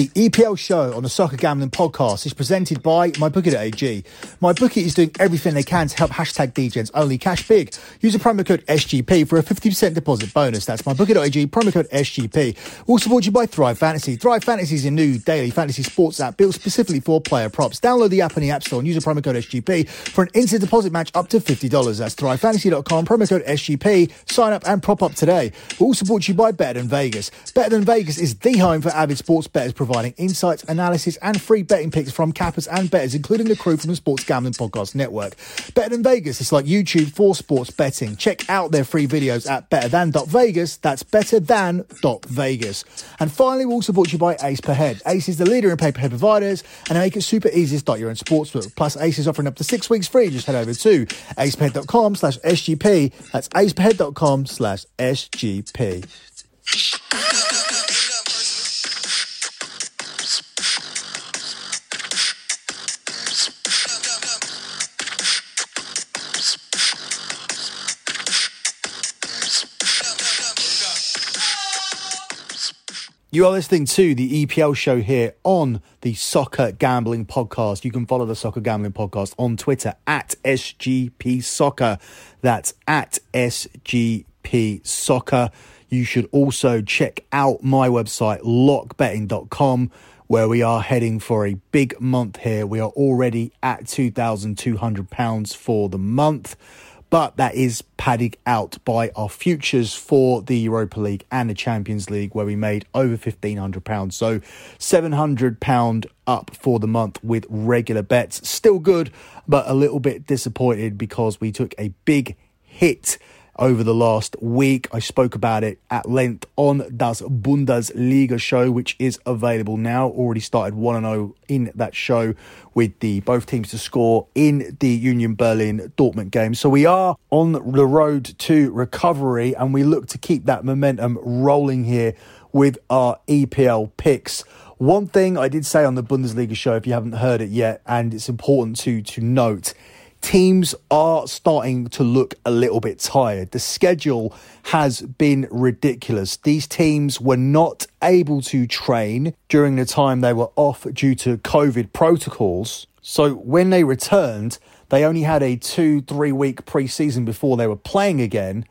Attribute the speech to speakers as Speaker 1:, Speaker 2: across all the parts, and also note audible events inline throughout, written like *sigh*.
Speaker 1: The EPL show on the Soccer Gambling Podcast is presented by MyBookie.ag. MyBookie is doing everything they can to help hashtag DJs only cash big. Use the promo code SGP for a 50% deposit bonus. That's MyBookie.ag, promo code SGP. We'll support you by Thrive Fantasy. Thrive Fantasy is a new daily fantasy sports app built specifically for player props. Download the app in the App Store and use the promo code SGP for an instant deposit match up to $50. That's thrivefantasy.com, promo code SGP. Sign up and prop up today. We'll support you by Better Than Vegas. Better Than Vegas is the home for avid sports bettors providing insights, analysis, and free betting picks from cappers and bettors, including the crew from the Sports Gambling Podcast Network. Better Than Vegas is like YouTube for sports betting. Check out their free videos at betterthan.vegas. That's betterthan.vegas. And finally, we'll support you by Ace Per Head. Ace is the leader in pay-per-head providers, and they make it super easy to start your own sportsbook. Plus, Ace is offering up to six weeks free. Just head over to aceperhead.com slash SGP. That's aceperhead.com slash SGP. You are listening to the EPL show here on the Soccer Gambling Podcast. You can follow the Soccer Gambling Podcast on Twitter at SGP Soccer. That's at SGP Soccer. You should also check out my website, lockbetting.com, where we are heading for a big month here. We are already at £2,200 for the month but that is padded out by our futures for the Europa League and the Champions League, where we made over £1,500. So £700 up for the month with regular bets. Still good, but a little bit disappointed because we took a big hit over the last week. I spoke about it at length on Das Bundesliga show, which is available now. Already started 1 0 in that show with the both teams to score in the Union Berlin Dortmund game. So we are on the road to recovery and we look to keep that momentum rolling here with our EPL picks. One thing I did say on the Bundesliga show, if you haven't heard it yet, and it's important to to note, teams are starting to look a little bit tired. The schedule has been ridiculous. These teams were not able to train during the time they were off due to COVID protocols. So when they returned, they only had a two, three week preseason before they were playing again.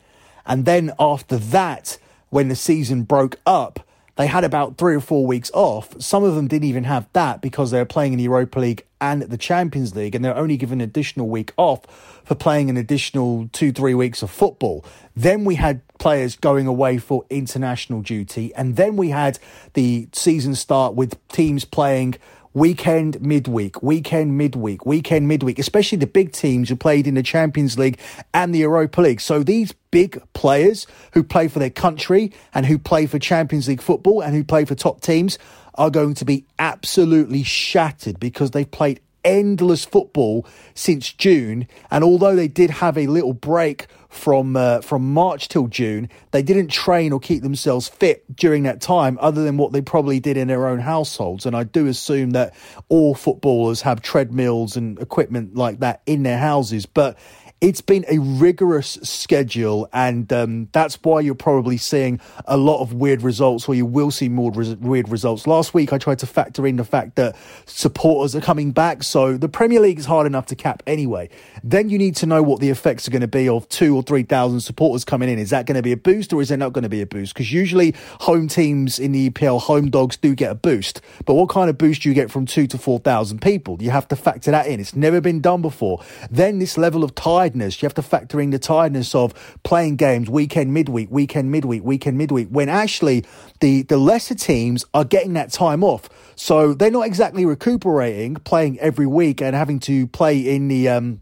Speaker 1: And then after that, when the season broke up, they had about three or four weeks off. Some of them didn't even have that because they were playing in the Europa League and the Champions League, and they're only given an additional week off for playing an additional two, three weeks of football. Then we had players going away for international duty, and then we had the season start with teams playing weekend midweek, weekend midweek, weekend midweek, especially the big teams who played in the Champions League and the Europa League. So these big players who play for their country and who play for Champions League football and who play for top teams are going to be absolutely shattered because they've played endless football since June. And although they did have a little break from uh, from March till June, they didn't train or keep themselves fit during that time, other than what they probably did in their own households. And I do assume that all footballers have treadmills and equipment like that in their houses, but it's been a rigorous schedule, and um, that's why you're probably seeing a lot of weird results, or you will see more res- weird results. Last week, I tried to factor in the fact that supporters are coming back, so the Premier League is hard enough to cap anyway. Then you need to know what the effects are going to be of two or three thousand supporters coming in. Is that going to be a boost, or is there not going to be a boost? Because usually home teams in the EPL, home dogs do get a boost, but what kind of boost do you get from two to four thousand people? You have to factor that in. It's never been done before. Then this level of tide tiredness. You have to factor in the tiredness of playing games weekend, midweek, weekend, midweek, weekend, midweek, when actually the, the lesser teams are getting that time off. So they're not exactly recuperating, playing every week and having to play in the, um,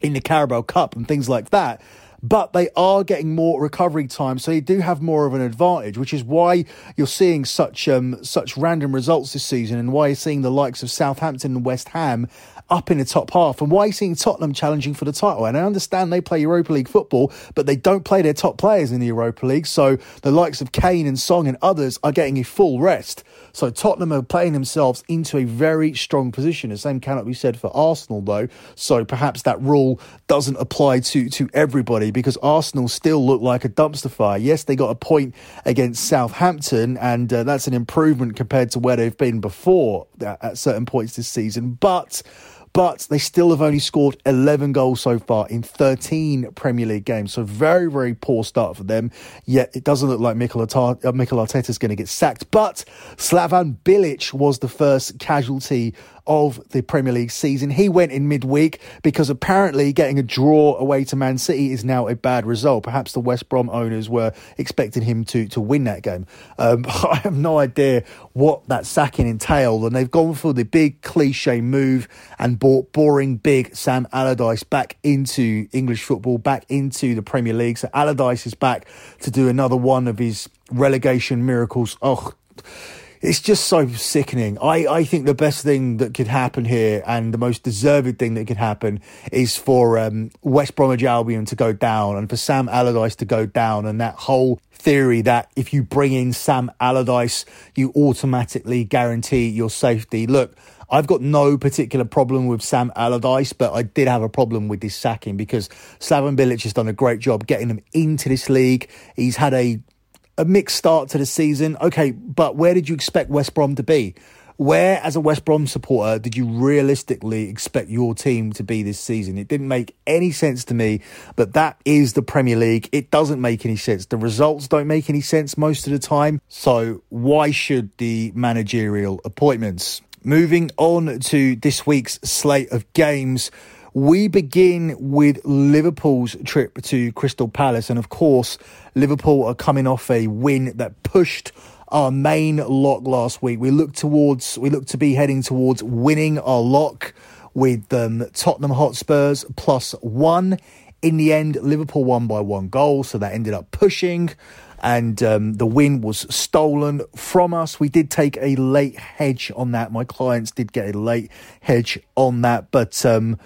Speaker 1: in the Carabao Cup and things like that but they are getting more recovery time, so they do have more of an advantage, which is why you're seeing such um, such random results this season, and why you're seeing the likes of Southampton and West Ham up in the top half. And why are you seeing Tottenham challenging for the title? And I understand they play Europa League football, but they don't play their top players in the Europa League. So the likes of Kane and Son and others are getting a full rest. So Tottenham are playing themselves into a very strong position. The same cannot be said for Arsenal, though. So perhaps that rule doesn't apply to, to everybody because Arsenal still look like a dumpster fire. Yes, they got a point against Southampton, and uh, that's an improvement compared to where they've been before at certain points this season. But but they still have only scored 11 goals so far in 13 Premier League games. So very, very poor start for them. Yet it doesn't look like Mikel, uh, Mikel Arteta is going to get sacked. But Slaven Bilic was the first casualty of the Premier League season. He went in midweek because apparently getting a draw away to Man City is now a bad result. Perhaps the West Brom owners were expecting him to, to win that game. Um, *laughs* I have no idea what that sacking entailed, and they've gone for the big cliche move and brought boring big Sam Allardyce back into English football, back into the Premier League. So Allardyce is back to do another one of his relegation miracles. Oh, it's just so sickening. I, I think the best thing that could happen here and the most deserved thing that could happen is for um, West Bromwich Albion to go down and for Sam Allardyce to go down and that whole theory that if you bring in Sam Allardyce, you automatically guarantee your safety. Look, I've got no particular problem with Sam Allardyce, but I did have a problem with this sacking because Slaven Bilic has done a great job getting them into this league. He's had a a mixed start to the season. Okay, but where did you expect West Brom to be? Where, as a West Brom supporter, did you realistically expect your team to be this season? It didn't make any sense to me, but that is the Premier League. It doesn't make any sense. The results don't make any sense most of the time. So, why should the managerial appointments? Moving on to this week's slate of games. We begin with Liverpool's trip to Crystal Palace. And of course, Liverpool are coming off a win that pushed our main lock last week. We look towards, we look to be heading towards winning our lock with um, Tottenham Hotspurs plus one. In the end, Liverpool won by one goal, so that ended up pushing, and um, the win was stolen from us. We did take a late hedge on that. My clients did get a late hedge on that, but um,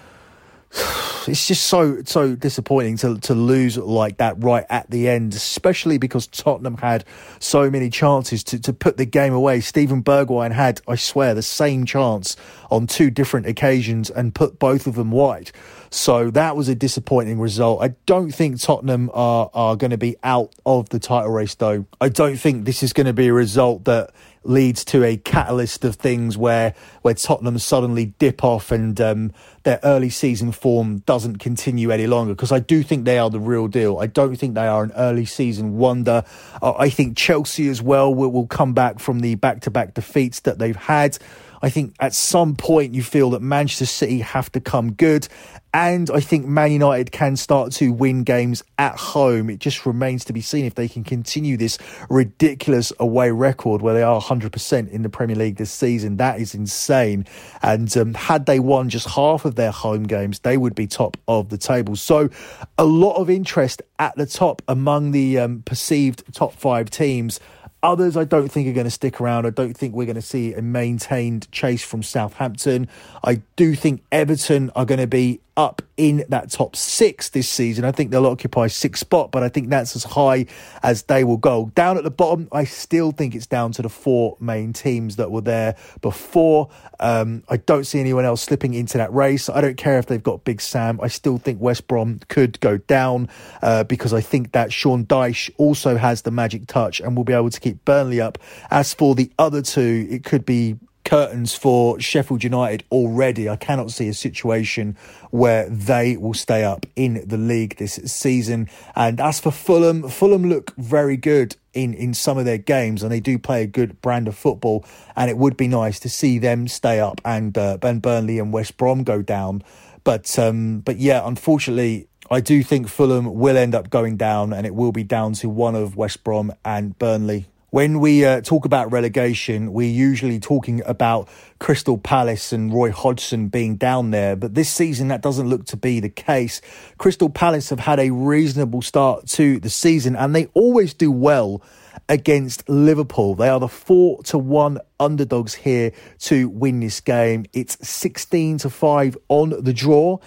Speaker 1: *sighs* it's just so so disappointing to to lose like that right at the end, especially because Tottenham had so many chances to, to put the game away. Steven Bergwijn had, I swear, the same chance on two different occasions and put both of them wide. So that was a disappointing result. I don't think Tottenham are are going to be out of the title race though. I don't think this is going to be a result that leads to a catalyst of things where where Tottenham suddenly dip off and um, their early season form doesn't continue any longer because I do think they are the real deal. I don't think they are an early season wonder. Uh, I think Chelsea as well will, will come back from the back to back defeats that they've had. I think at some point you feel that Manchester City have to come good. And I think Man United can start to win games at home. It just remains to be seen if they can continue this ridiculous away record where they are 100% in the Premier League this season. That is insane. And um, had they won just half of their home games, they would be top of the table. So a lot of interest at the top among the um, perceived top five teams. Others, I don't think are going to stick around. I don't think we're going to see a maintained chase from Southampton. I do think Everton are going to be up in that top six this season. I think they'll occupy sixth spot, but I think that's as high as they will go. Down at the bottom, I still think it's down to the four main teams that were there before. Um, I don't see anyone else slipping into that race. I don't care if they've got Big Sam. I still think West Brom could go down uh, because I think that Sean Dyche also has the magic touch and will be able to keep Burnley up. As for the other two, it could be curtains for Sheffield United already. I cannot see a situation where they will stay up in the league this season. And as for Fulham, Fulham look very good in, in some of their games and they do play a good brand of football. And it would be nice to see them stay up and uh, Ben Burnley and West Brom go down. But um, but yeah, unfortunately, I do think Fulham will end up going down and it will be down to one of West Brom and Burnley when we uh, talk about relegation, we're usually talking about Crystal Palace and Roy Hodgson being down there, but this season that doesn't look to be the case. Crystal Palace have had a reasonable start to the season and they always do well against Liverpool. They are the four to one underdogs here to win this game. It's 16 to 5 on the draw,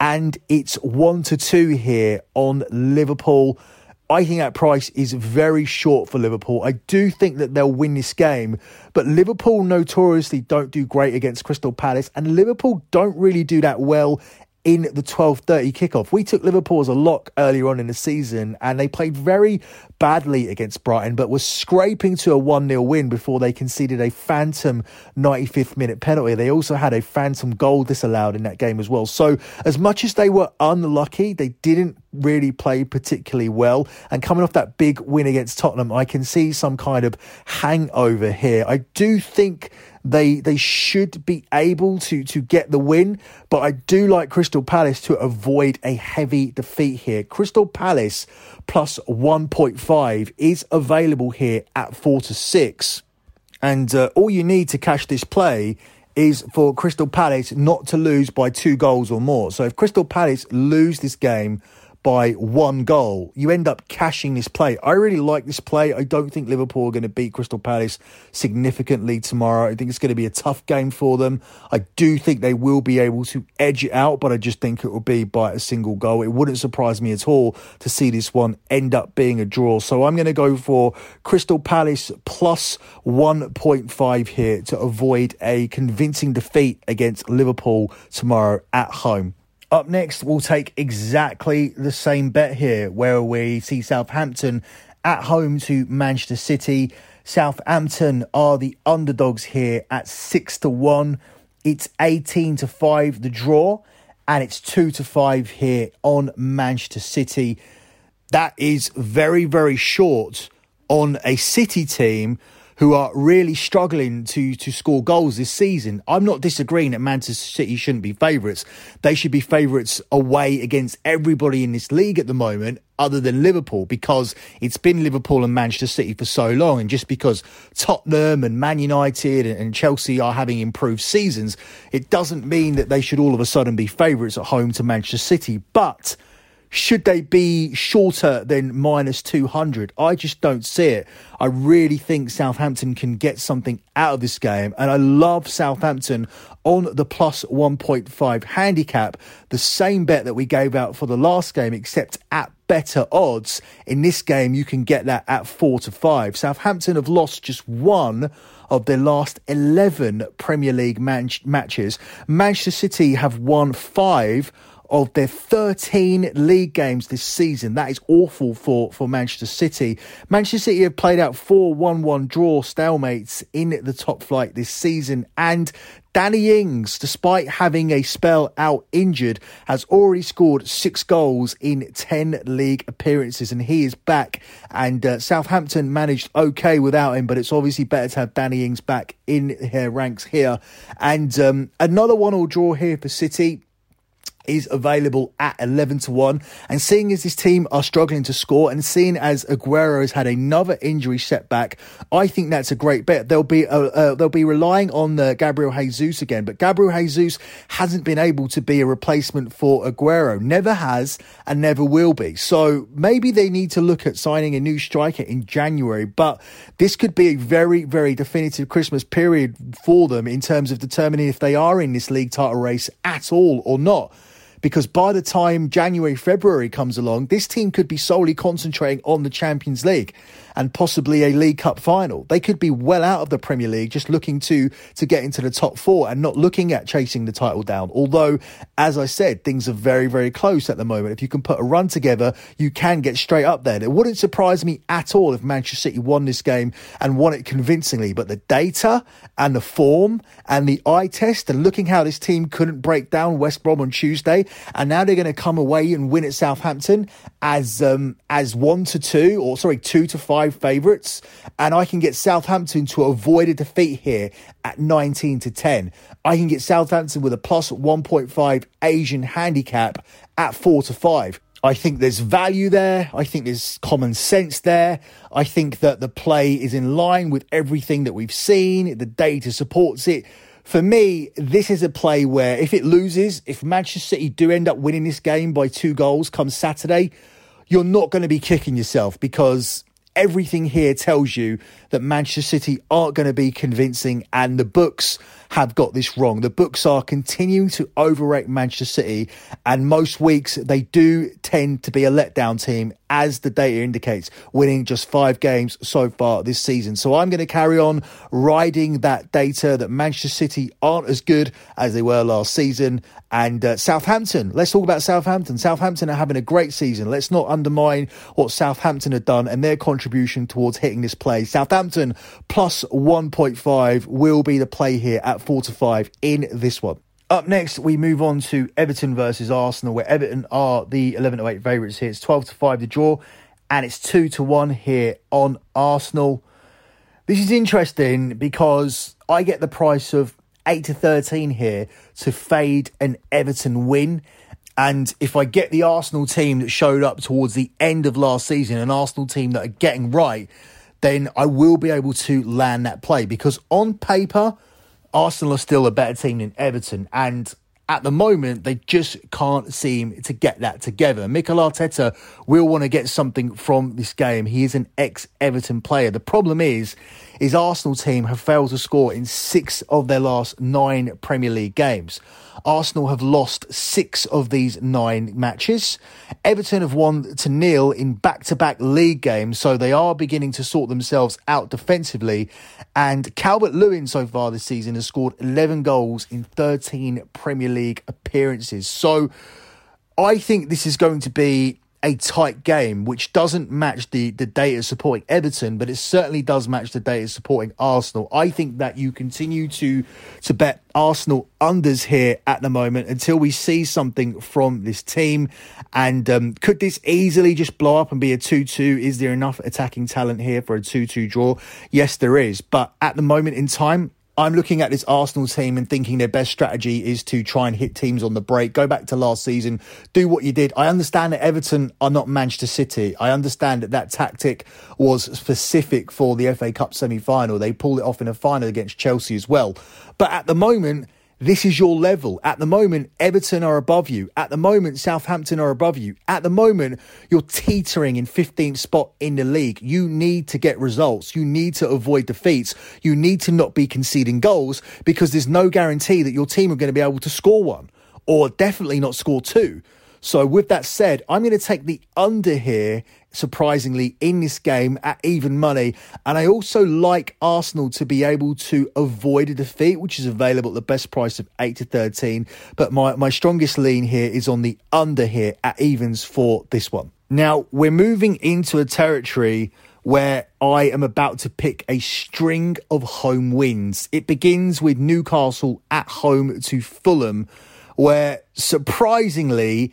Speaker 1: and it's 1 to 2 here on Liverpool. I think that price is very short for Liverpool. I do think that they'll win this game, but Liverpool notoriously don't do great against Crystal Palace, and Liverpool don't really do that well in the 12:30 kickoff. We took Liverpool as a lock earlier on in the season and they played very badly against Brighton but were scraping to a 1-0 win before they conceded a phantom 95th minute penalty. They also had a phantom goal disallowed in that game as well. So as much as they were unlucky, they didn't really play particularly well and coming off that big win against Tottenham, I can see some kind of hangover here. I do think they they should be able to to get the win, but I do like Crystal Palace to avoid a heavy defeat here. Crystal Palace plus 1.5 is available here at 4 to 6. And uh, all you need to cash this play is for Crystal Palace not to lose by two goals or more. So if Crystal Palace lose this game by one goal, you end up cashing this play. I really like this play. I don't think Liverpool are going to beat Crystal Palace significantly tomorrow. I think it's going to be a tough game for them. I do think they will be able to edge it out, but I just think it will be by a single goal. It wouldn't surprise me at all to see this one end up being a draw. So I'm going to go for Crystal Palace plus 1.5 here to avoid a convincing defeat against Liverpool tomorrow at home. Up next, we'll take exactly the same bet here, where we see Southampton at home to Manchester City. Southampton are the underdogs here at six to one. It's 18 to five the draw, and it's two to five here on Manchester City. That is very, very short on a City team who are really struggling to to score goals this season. I'm not disagreeing that Manchester City shouldn't be favourites. They should be favourites away against everybody in this league at the moment, other than Liverpool, because it's been Liverpool and Manchester City for so long. And just because Tottenham and Man United and Chelsea are having improved seasons, it doesn't mean that they should all of a sudden be favourites at home to Manchester City. But should they be shorter than minus 200? I just don't see it. I really think Southampton can get something out of this game. And I love Southampton on the plus 1.5 handicap, the same bet that we gave out for the last game, except at better odds. In this game, you can get that at 4 to 5. Southampton have lost just one of their last 11 Premier League matches. Manchester City have won five of their 13 league games this season. That is awful for, for Manchester City. Manchester City have played out four 1 1 draw stalemates in the top flight this season. And Danny Ings, despite having a spell out injured, has already scored six goals in 10 league appearances and he is back. And uh, Southampton managed okay without him, but it's obviously better to have Danny Ings back in her ranks here. And um, another one all draw here for City is available at 11 to 1. And seeing as this team are struggling to score and seeing as Aguero has had another injury setback, I think that's a great bet. They'll be, uh, uh, they'll be relying on uh, Gabriel Jesus again, but Gabriel Jesus hasn't been able to be a replacement for Aguero. Never has and never will be. So maybe they need to look at signing a new striker in January, but this could be a very, very definitive Christmas period for them in terms of determining if they are in this league title race at all or not because by the time January, February comes along, this team could be solely concentrating on the Champions League and possibly a League Cup final. They could be well out of the Premier League, just looking to to get into the top four and not looking at chasing the title down. Although, as I said, things are very, very close at the moment. If you can put a run together, you can get straight up there. It wouldn't surprise me at all if Manchester City won this game and won it convincingly. But the data and the form and the eye test and looking how this team couldn't break down West Brom on Tuesday, and now they're going to come away and win at Southampton as um, as one to two or sorry two to five five favourites, and I can get Southampton to avoid a defeat here at 19 to 10. I can get Southampton with a plus 1.5 Asian handicap at 4 to 5. I think there's value there. I think there's common sense there. I think that the play is in line with everything that we've seen. The data supports it. For me, this is a play where if it loses, if Manchester City do end up winning this game by two goals come Saturday, you're not going to be kicking yourself because everything here tells you that Manchester City aren't going to be convincing, and the books have got this wrong. The books are continuing to overrate Manchester City, and most weeks they do tend to be a letdown team, as the data indicates, winning just five games so far this season. So I'm going to carry on riding that data that Manchester City aren't as good as they were last season. And uh, Southampton, let's talk about Southampton. Southampton are having a great season. Let's not undermine what Southampton have done and their contribution towards hitting this play. Southampton plus 1.5 will be the play here at 4 to 5 in this one. Up next, we move on to Everton versus Arsenal, where Everton are the 11 to 8 favourites here. It's 12 to 5 to draw, and it's 2 to 1 here on Arsenal. This is interesting because I get the price of 8 to 13 here to fade an Everton win. And if I get the Arsenal team that showed up towards the end of last season, an Arsenal team that are getting right, then I will be able to land that play because on paper, Arsenal are still a better team than Everton. And at the moment, they just can't seem to get that together. Mikel Arteta will want to get something from this game. He is an ex Everton player. The problem is, his Arsenal team have failed to score in six of their last nine Premier League games. Arsenal have lost six of these nine matches. Everton have won to nil in back to back league games, so they are beginning to sort themselves out defensively. And Calvert Lewin so far this season has scored 11 goals in 13 Premier League appearances. So I think this is going to be a tight game, which doesn't match the, the data supporting Everton, but it certainly does match the data supporting Arsenal. I think that you continue to to bet Arsenal unders here at the moment until we see something from this team. And um, could this easily just blow up and be a 2 2? Is there enough attacking talent here for a 2 2 draw? Yes, there is. But at the moment in time, I'm looking at this Arsenal team and thinking their best strategy is to try and hit teams on the break. Go back to last season, do what you did. I understand that Everton are not Manchester City. I understand that that tactic was specific for the FA Cup semi final. They pulled it off in a final against Chelsea as well. But at the moment, this is your level. At the moment, Everton are above you. At the moment, Southampton are above you. At the moment, you're teetering in 15th spot in the league. You need to get results. You need to avoid defeats. You need to not be conceding goals because there's no guarantee that your team are going to be able to score one or definitely not score two. So, with that said, I'm going to take the under here, surprisingly, in this game at even money. And I also like Arsenal to be able to avoid a defeat, which is available at the best price of 8 to 13. But my, my strongest lean here is on the under here at evens for this one. Now, we're moving into a territory where I am about to pick a string of home wins. It begins with Newcastle at home to Fulham, where surprisingly,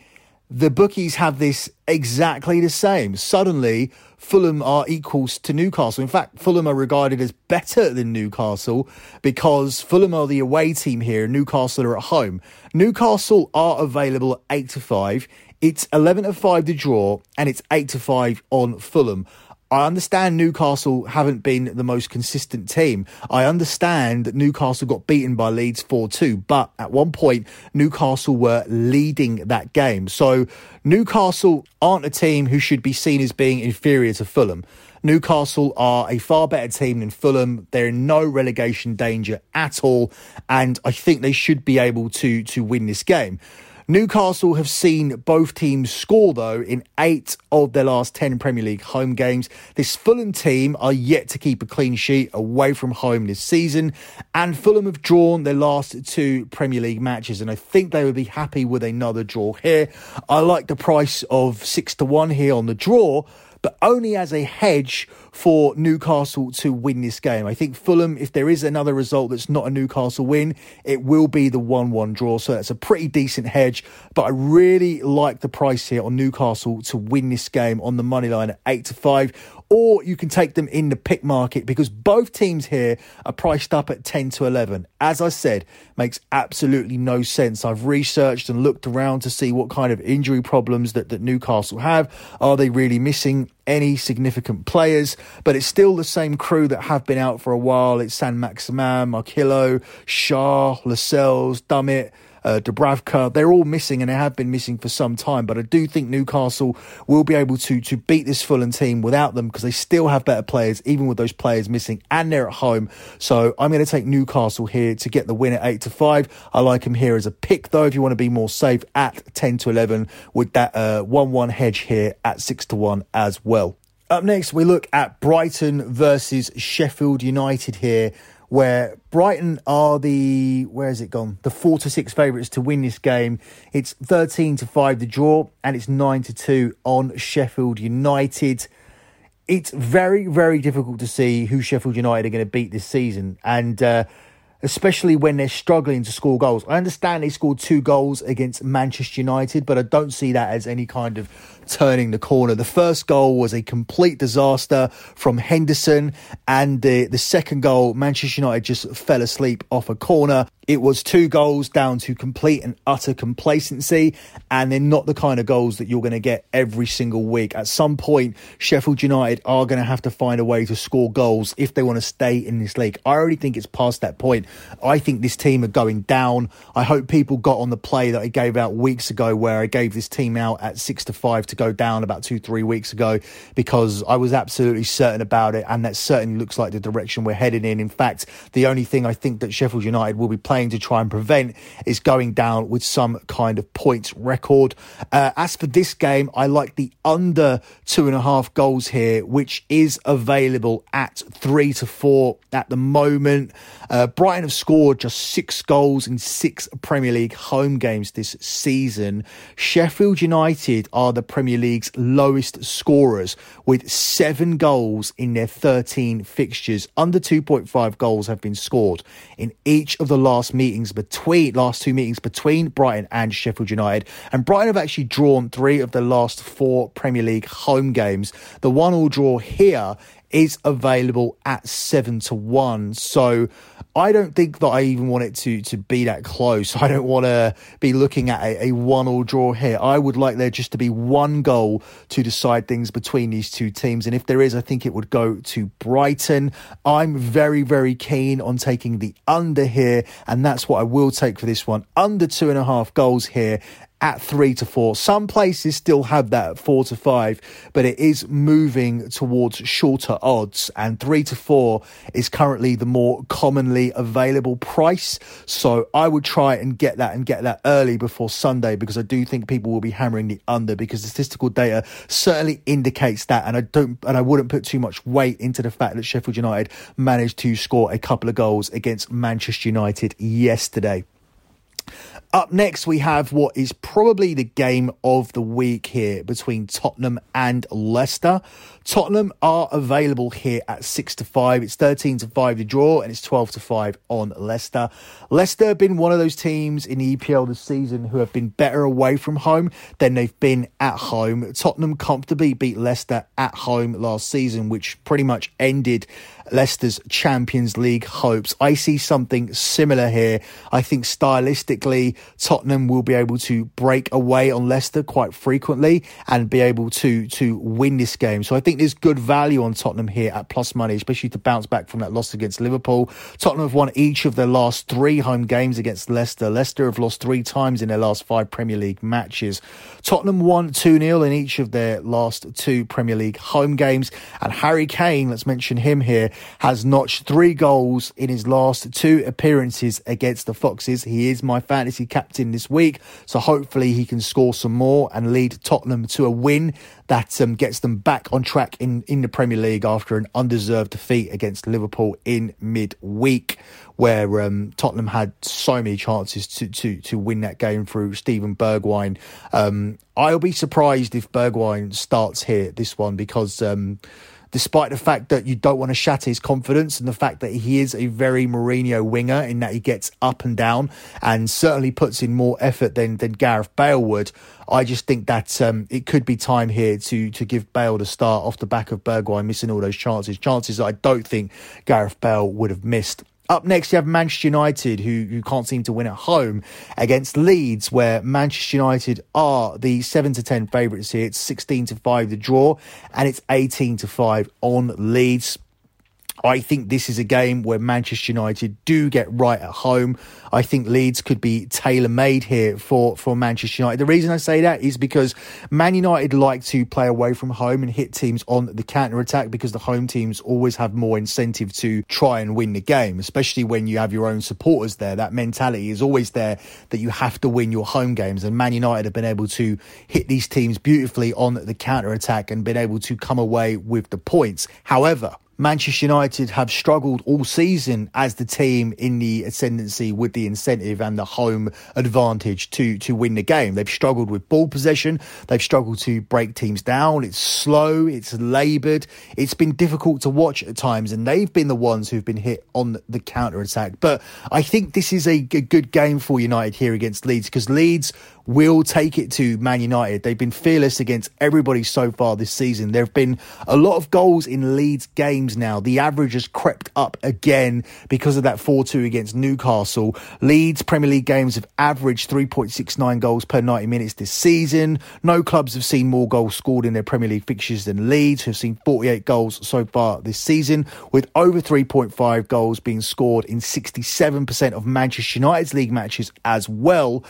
Speaker 1: the bookies have this exactly the same. Suddenly, Fulham are equals to Newcastle. In fact, Fulham are regarded as better than Newcastle because Fulham are the away team here, Newcastle are at home. Newcastle are available at 8 to 5. It's 11 to 5 to draw, and it's 8 to 5 on Fulham. I understand Newcastle haven't been the most consistent team. I understand that Newcastle got beaten by Leeds 4 2, but at one point, Newcastle were leading that game. So, Newcastle aren't a team who should be seen as being inferior to Fulham. Newcastle are a far better team than Fulham. They're in no relegation danger at all, and I think they should be able to to win this game. Newcastle have seen both teams score, though, in eight of their last 10 Premier League home games. This Fulham team are yet to keep a clean sheet away from home this season, and Fulham have drawn their last two Premier League matches, and I think they would be happy with another draw here. I like the price of 6 to 1 here on the draw but only as a hedge for Newcastle to win this game. I think Fulham, if there is another result that's not a Newcastle win, it will be the 1 1 draw. So that's a pretty decent hedge. But I really like the price here on Newcastle to win this game on the money line at 8 to 5 or you can take them in the pick market because both teams here are priced up at 10 to 11. As I said, makes absolutely no sense. I've researched and looked around to see what kind of injury problems that, that Newcastle have. Are they really missing any significant players? But it's still the same crew that have been out for a while. It's San Maximin, Manquillo, Schär, Lascelles, Dummett, uh, Dubravka. They're all missing and they have been missing for some time. But I do think Newcastle will be able to to beat this Fulham team without them because they still have better players, even with those players missing, and they're at home. So I'm going to take Newcastle here to get the win at eight to five. I like them here as a pick though. If you want to be more safe at ten to eleven with that uh, one one hedge here at six to one as well. Up next, we look at Brighton versus Sheffield United here, where Brighton are the where has it gone? The four to six favourites to win this game. It's thirteen to five the draw, and it's nine to two on Sheffield United. It's very very difficult to see who Sheffield United are going to beat this season, and. Uh, especially when they're struggling to score goals. I understand they scored two goals against Manchester United, but I don't see that as any kind of turning the corner. The first goal was a complete disaster from Henderson, and the, the second goal, Manchester United just fell asleep off a corner. It was two goals down to complete and utter complacency, and they're not the kind of goals that you're going to get every single week. At some point, Sheffield United are going to have to find a way to score goals if they want to stay in this league. I already think it's past that point. I think this team are going down. I hope people got on the play that I gave out weeks ago, where I gave this team out at six to five to go down about two, three weeks ago, because I was absolutely certain about it, and that certainly looks like the direction we're heading in. In fact, the only thing I think that Sheffield United will be playing to try and prevent is going down with some kind of points record. Uh, as for this game, I like the under two and a half goals here, which is available at three to four at the moment. Uh, have scored just six goals in six Premier League home games this season. Sheffield United are the Premier League's lowest scorers with seven goals in their 13 fixtures. Under 2.5 goals have been scored in each of the last last meetings between last two meetings between Brighton and Sheffield United. And Brighton have actually drawn three of the last four Premier League home games. The one all draw here is available at seven to one. So I don't think that I even want it to to be that close. *laughs* I don't want to be looking at a, a one all draw here. I would like there just to be one goal to decide things between these two teams. And if there is, I think it would go to Brighton. I'm very, very keen on taking the under here, and that's what I will take for this one. Under two and a half goals here at three to four. Some places still have that at four to five, but it is moving towards shorter odds. And three to four is currently the more commonly available price. So I would try and get that and get that early before Sunday because I do think people will be hammering the under because the statistical data certainly indicates that. And I don't, and I wouldn't put too much weight into the fact that Sheffield United managed to score a couple of goals against Manchester United yesterday. Up next, we have what is probably the game of the week here between Tottenham and Leicester. Tottenham are available here at 6 to 5. It's 13 to 5 the draw, and it's 12 to 5 on Leicester. Leicester have been one of those teams in the EPL this season who have been better away from home than they've been at home. Tottenham comfortably beat Leicester at home last season, which pretty much ended Leicester's Champions League hopes. I see something similar here. I think stylistically, Tottenham will be able to break away on Leicester quite frequently and be able to to win this game. So I think there's good value on Tottenham here at plus money, especially to bounce back from that loss against Liverpool. Tottenham have won each of their last three home games against Leicester. Leicester have lost three times in their last five Premier League matches. Tottenham won 2 0 in each of their last two Premier League home games. And Harry Kane, let's mention him here, has notched three goals in his last two appearances against the Foxes. He is my fantasy captain this week, so hopefully he can score some more and lead Tottenham to a win that um, gets them back on track in, in the Premier League after an undeserved defeat against Liverpool in midweek, where um, Tottenham had so many chances to, to, to win that game through Steven Bergwijn. Um, I'll be surprised if Bergwijn starts here this one because um, despite the fact that you don't want to shatter his confidence and the fact that he is a very Mourinho winger in that he gets up and down and certainly puts in more effort than, than Gareth Bale would. I just think that um, it could be time here to to give Bale the start off the back of Bergwijn missing all those chances, chances that I don't think Gareth Bale would have missed. Up next, you have Manchester United, who, who can't seem to win at home against Leeds, where Manchester United are the 7 to 10 favourites here. It's 16 to 5 the draw, and it's 18 to 5 on Leeds. I think this is a game where Manchester United do get right at home. I think Leeds could be tailor made here for, for Manchester United. The reason I say that is because Man United like to play away from home and hit teams on the counter attack because the home teams always have more incentive to try and win the game, especially when you have your own supporters there. That mentality is always there that you have to win your home games. And Man United have been able to hit these teams beautifully on the counter attack and been able to come away with the points. However, Manchester United have struggled all season as the team in the ascendancy with the incentive and the home advantage to to win the game. They've struggled with ball possession. They've struggled to break teams down. It's slow. It's laboured. It's been difficult to watch at times, and they've been the ones who've been hit on the counter attack. But I think this is a good game for United here against Leeds because Leeds will take it to Man United. They've been fearless against everybody so far this season. There have been a lot of goals in Leeds games now. The average has crept up again because of that 4 2 against Newcastle. Leeds Premier League games have averaged 3.69 goals per 90 minutes this season. No clubs have seen more goals scored in their Premier League fixtures than Leeds, who have seen 48 goals so far this season, with over 3.5 goals being scored in 67% of Manchester United's league matches as well.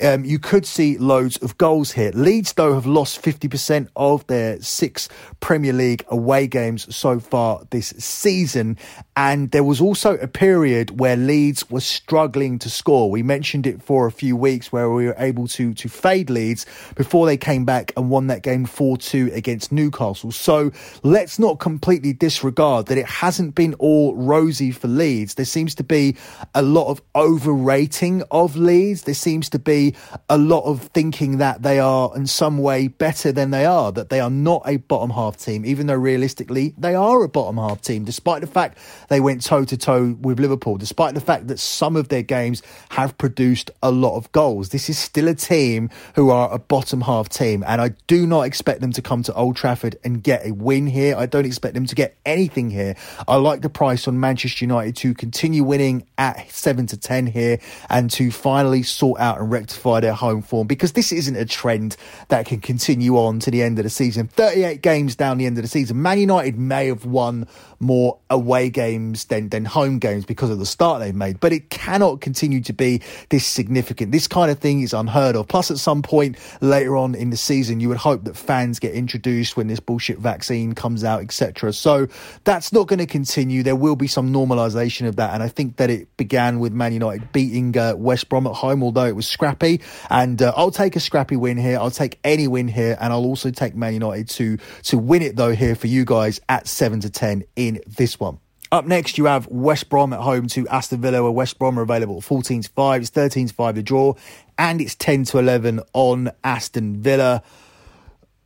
Speaker 1: Um, you could could see loads of goals here. Leeds, though, have lost 50% of their six Premier League away games so far this season. And there was also a period where Leeds was struggling to score. We mentioned it for a few weeks where we were able to, to fade Leeds before they came back and won that game 4 2 against Newcastle. So let's not completely disregard that it hasn't been all rosy for Leeds. There seems to be a lot of overrating of Leeds. There seems to be a lot of thinking that they are in some way better than they are, that they are not a bottom half team, even though realistically they are a bottom half team, despite the fact they went toe to toe with Liverpool, despite the fact that some of their games have produced a lot of goals. This is still a team who are a bottom half team, and I do not expect them to come to Old Trafford and get a win here. I don't expect them to get anything here. I like the price on Manchester United to continue winning at 7 to 10 here and to finally sort out and rectify their home form because this isn't a trend that can continue on to the end of the season. 38 games down the end of the season. Man United may have won more away games than, than home games because of the start they've made, but it cannot continue to be this significant. This kind of thing is unheard of. Plus, at some point later on in the season, you would hope that fans get introduced when this bullshit vaccine comes out, etc. So that's not going to continue. There will be some normalisation of that, and I think that it began with Man United beating uh, West Brom at home, although it was scrappy. And uh, I'll take a scrappy win here. I'll take any win here, and I'll also take Man United to to win it though here for you guys at seven to ten in in this one. Up next, you have West Brom at home to Aston Villa, where West Brom are available at 14 to 5. It's 13 to 5 the draw, and it's 10 to 11 on Aston Villa.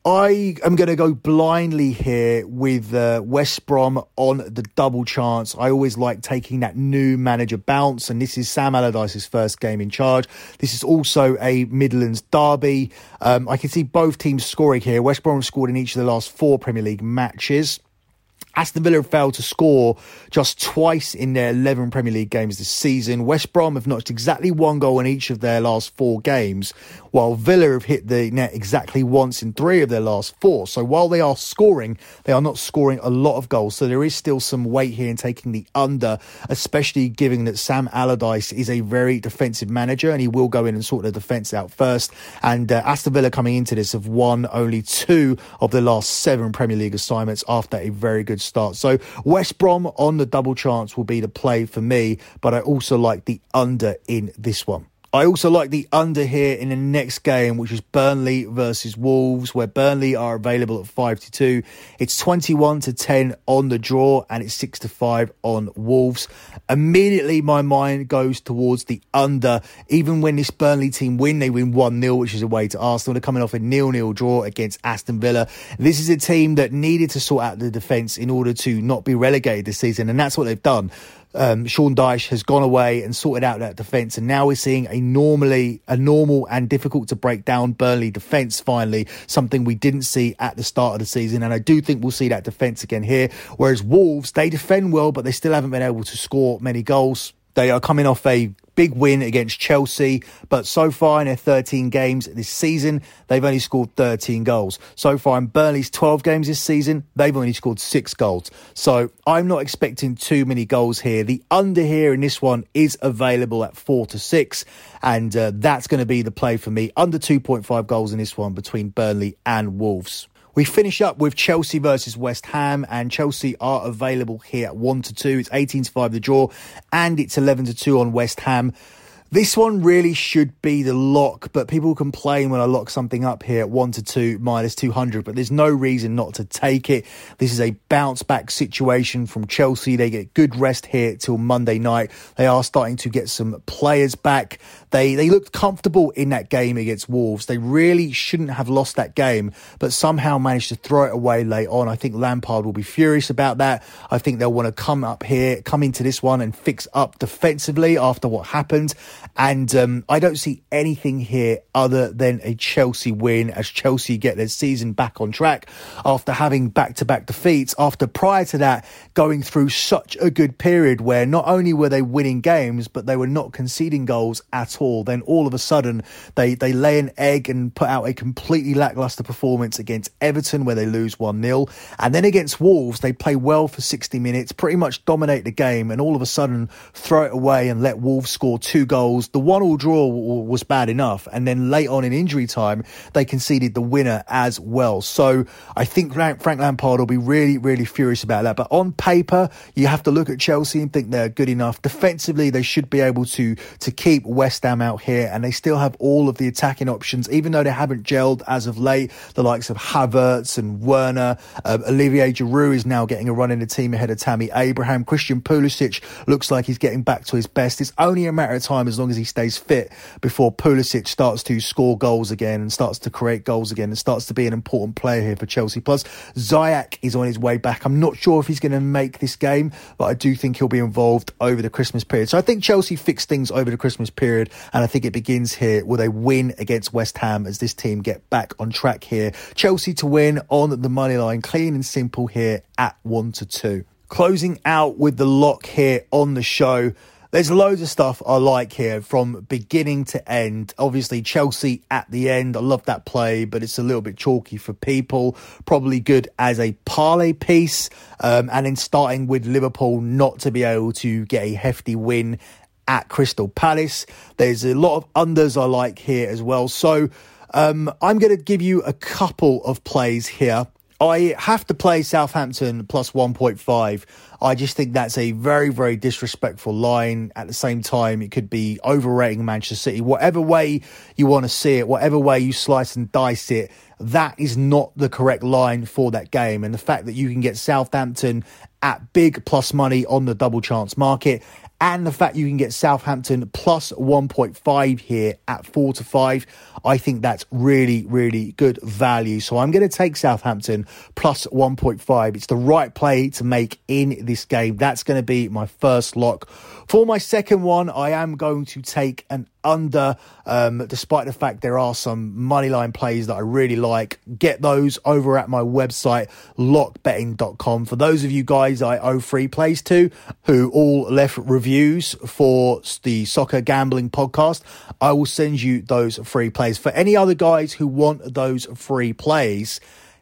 Speaker 1: I am going to go blindly here with uh, West Brom on the double chance. I always like taking that new manager bounce, and this is Sam Allardyce's first game in charge. This is also a Midlands derby. Um, I can see both teams scoring here. West Brom scored in each of the last four Premier League matches. Aston Villa have failed to score just twice in their 11 Premier League games this season. West Brom have notched exactly one goal in each of their last four games, while Villa have hit the net exactly once in three of their last four. So while they are scoring, they are not scoring a lot of goals. So there is still some weight here in taking the under, especially given that Sam Allardyce is a very defensive manager and he will go in and sort the defence out first. And uh, Aston Villa coming into this have won only two of the last seven Premier League assignments after a very good start. So West Brom on the double chance will be the play for me, but I also like the under in this one. I also like the under here in the next game, which is Burnley versus Wolves, where Burnley are available at 5 to 2. It's 21 to 10 on the draw and it's 6 to 5 on Wolves. Immediately, my mind goes towards the under. Even when this Burnley team win, they win 1 0, which is away to Arsenal. They're coming off a nil nil draw against Aston Villa. This is a team that needed to sort out the defence in order to not be relegated this season, and that's what they've done um, Sean Dyche has gone away and sorted out that defence, and now we're seeing a normally a normal and difficult to break down Burnley defence. Finally, something we didn't see at the start of the season, and I do think we'll see that defence again here. Whereas Wolves, they defend well, but they still haven't been able to score many goals. They are coming off a big win against Chelsea, but so far in their 13 games this season, they've only scored 13 goals. So far in Burnley's 12 games this season, they've only scored six goals. So I'm not expecting too many goals here. The under here in this one is available at four to six, and uh, that's going to be the play for me. Under 2.5 goals in this one between Burnley and Wolves. We finish up with Chelsea versus West Ham, and Chelsea are available here at 1 to 2. It's 18 to 5 the draw, and it's 11 to 2 on West Ham. This one really should be the lock, but people complain when I lock something up here at 1 to 2 minus 200, but there's no reason not to take it. This is a bounce back situation from Chelsea. They get good rest here till Monday night. They are starting to get some players back. They they looked comfortable in that game against Wolves. They really shouldn't have lost that game, but somehow managed to throw it away late on. I think Lampard will be furious about that. I think they'll want to come up here, come into this one and fix up defensively after what happened. And um, I don't see anything here other than a Chelsea win as Chelsea get their season back on track after having back to back defeats. After prior to that, going through such a good period where not only were they winning games, but they were not conceding goals at all. Then all of a sudden, they, they lay an egg and put out a completely lackluster performance against Everton where they lose 1 0. And then against Wolves, they play well for 60 minutes, pretty much dominate the game, and all of a sudden throw it away and let Wolves score two goals goals. The one all draw was bad enough. And then late on in injury time, they conceded the winner as well. So I think Frank Lampard will be really, really furious about that. But on paper, you have to look at Chelsea and think they're good enough. Defensively, they should be able to, to keep West Ham out here. And they still have all of the attacking options, even though they haven't gelled as of late. The likes of Havertz and Werner. Uh, Olivier Giroud is now getting a run in the team ahead of Tammy Abraham. Christian Pulisic looks like he's getting back to his best. It's only a matter of time as long as he stays fit before Pulisic starts to score goals again and starts to create goals again and starts to be an important player here for Chelsea. Plus, Ziyech is on his way back. I'm not sure if he's going to make this game, but I do think he'll be involved over the Christmas period. So I think Chelsea fix things over the Christmas period, and I think it begins here with a win against West Ham as this team get back on track here. Chelsea to win on the money line, clean and simple here at one to two. Closing out with the lock here on the show. There's loads of stuff I like here from beginning to end. Obviously, Chelsea at the end. I love that play, but it's a little bit chalky for people. Probably good as a parlay piece. Um, and then starting with Liverpool not to be able to get a hefty win at Crystal Palace. There's a lot of unders I like here as well. So um, I'm going to give you a couple of plays here. I have to play Southampton plus 1.5. I just think that's a very, very disrespectful line. At the same time, it could be overrating Manchester City. Whatever way you want to see it, whatever way you slice and dice it, that is not the correct line for that game. And the fact that you can get Southampton at big plus money on the double chance market and the fact you can get Southampton plus 1.5 here at 4 to 5, I think that's really, really good value. So I'm going to take Southampton plus 1.5. It's the right play to make in this game. That's going to be my first lock. For my second one, I am going to take an under, um, despite the fact there are some moneyline plays that I really like. Get those over at my website, lockbetting.com. For those of you guys I owe free plays to who all left reviews for the Soccer Gambling podcast, I will send you those free plays. For any other guys who want those free plays,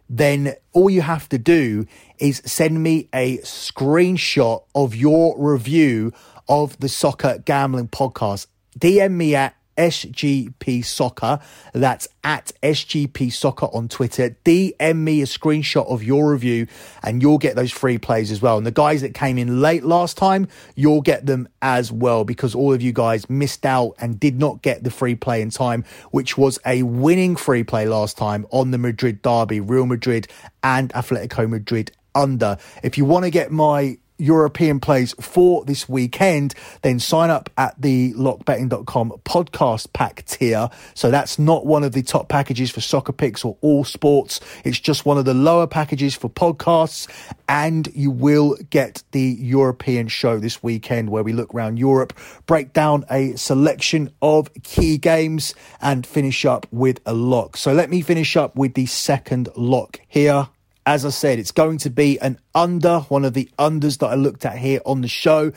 Speaker 1: then all you have to do is send me a screenshot of your review of the Soccer Gambling Podcast. DM me at SGP Soccer. That's at SGP Soccer on Twitter. DM me a screenshot of your review and you'll get those free plays as well. And the guys that came in late last time, you'll get them as well because all of you guys missed out and did not get the free play in time, which was a winning free play last time on the Madrid derby, Real Madrid and Atletico Madrid under. If you want to get my European plays for this weekend, then sign up at the lockbetting.com podcast pack tier. So that's not one of the top packages for soccer picks or all sports. It's just one of the lower packages for podcasts. And you will get the European show this weekend where we look around Europe, break down a selection of key games and finish up with a lock. So let me finish up with the second lock here. As I said, it's going to be an under, one of the unders that I looked at here on the show.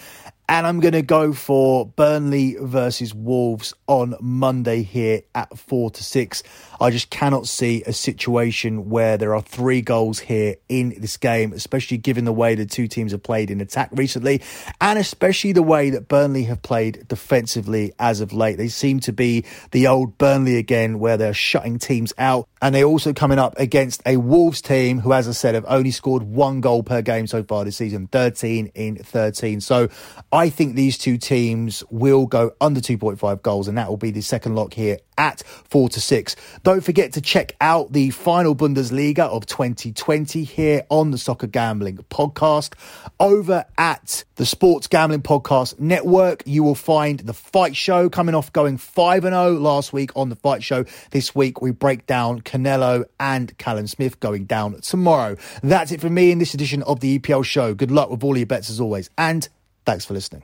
Speaker 1: And I'm going to go for Burnley versus Wolves on Monday here at 4 to 6. I just cannot see a situation where there are three goals here in this game, especially given the way the two teams have played in attack recently, and especially the way that Burnley have played defensively as of late. They seem to be the old Burnley again, where they're shutting teams out. And they're also coming up against a Wolves team who, as I said, have only scored one goal per game so far this season 13 in 13. So I think these two teams will go under 2.5 goals, and that will be the second lock here at 4 to 6. Don't forget to check out the final Bundesliga of 2020 here on the Soccer Gambling Podcast. Over at the Sports Gambling Podcast Network, you will find the fight show coming off going 5 0 last week on the fight show. This week, we break down Canelo and Callum Smith going down tomorrow. That's it for me in this edition of the EPL show. Good luck with all your bets as always, and Thanks for listening.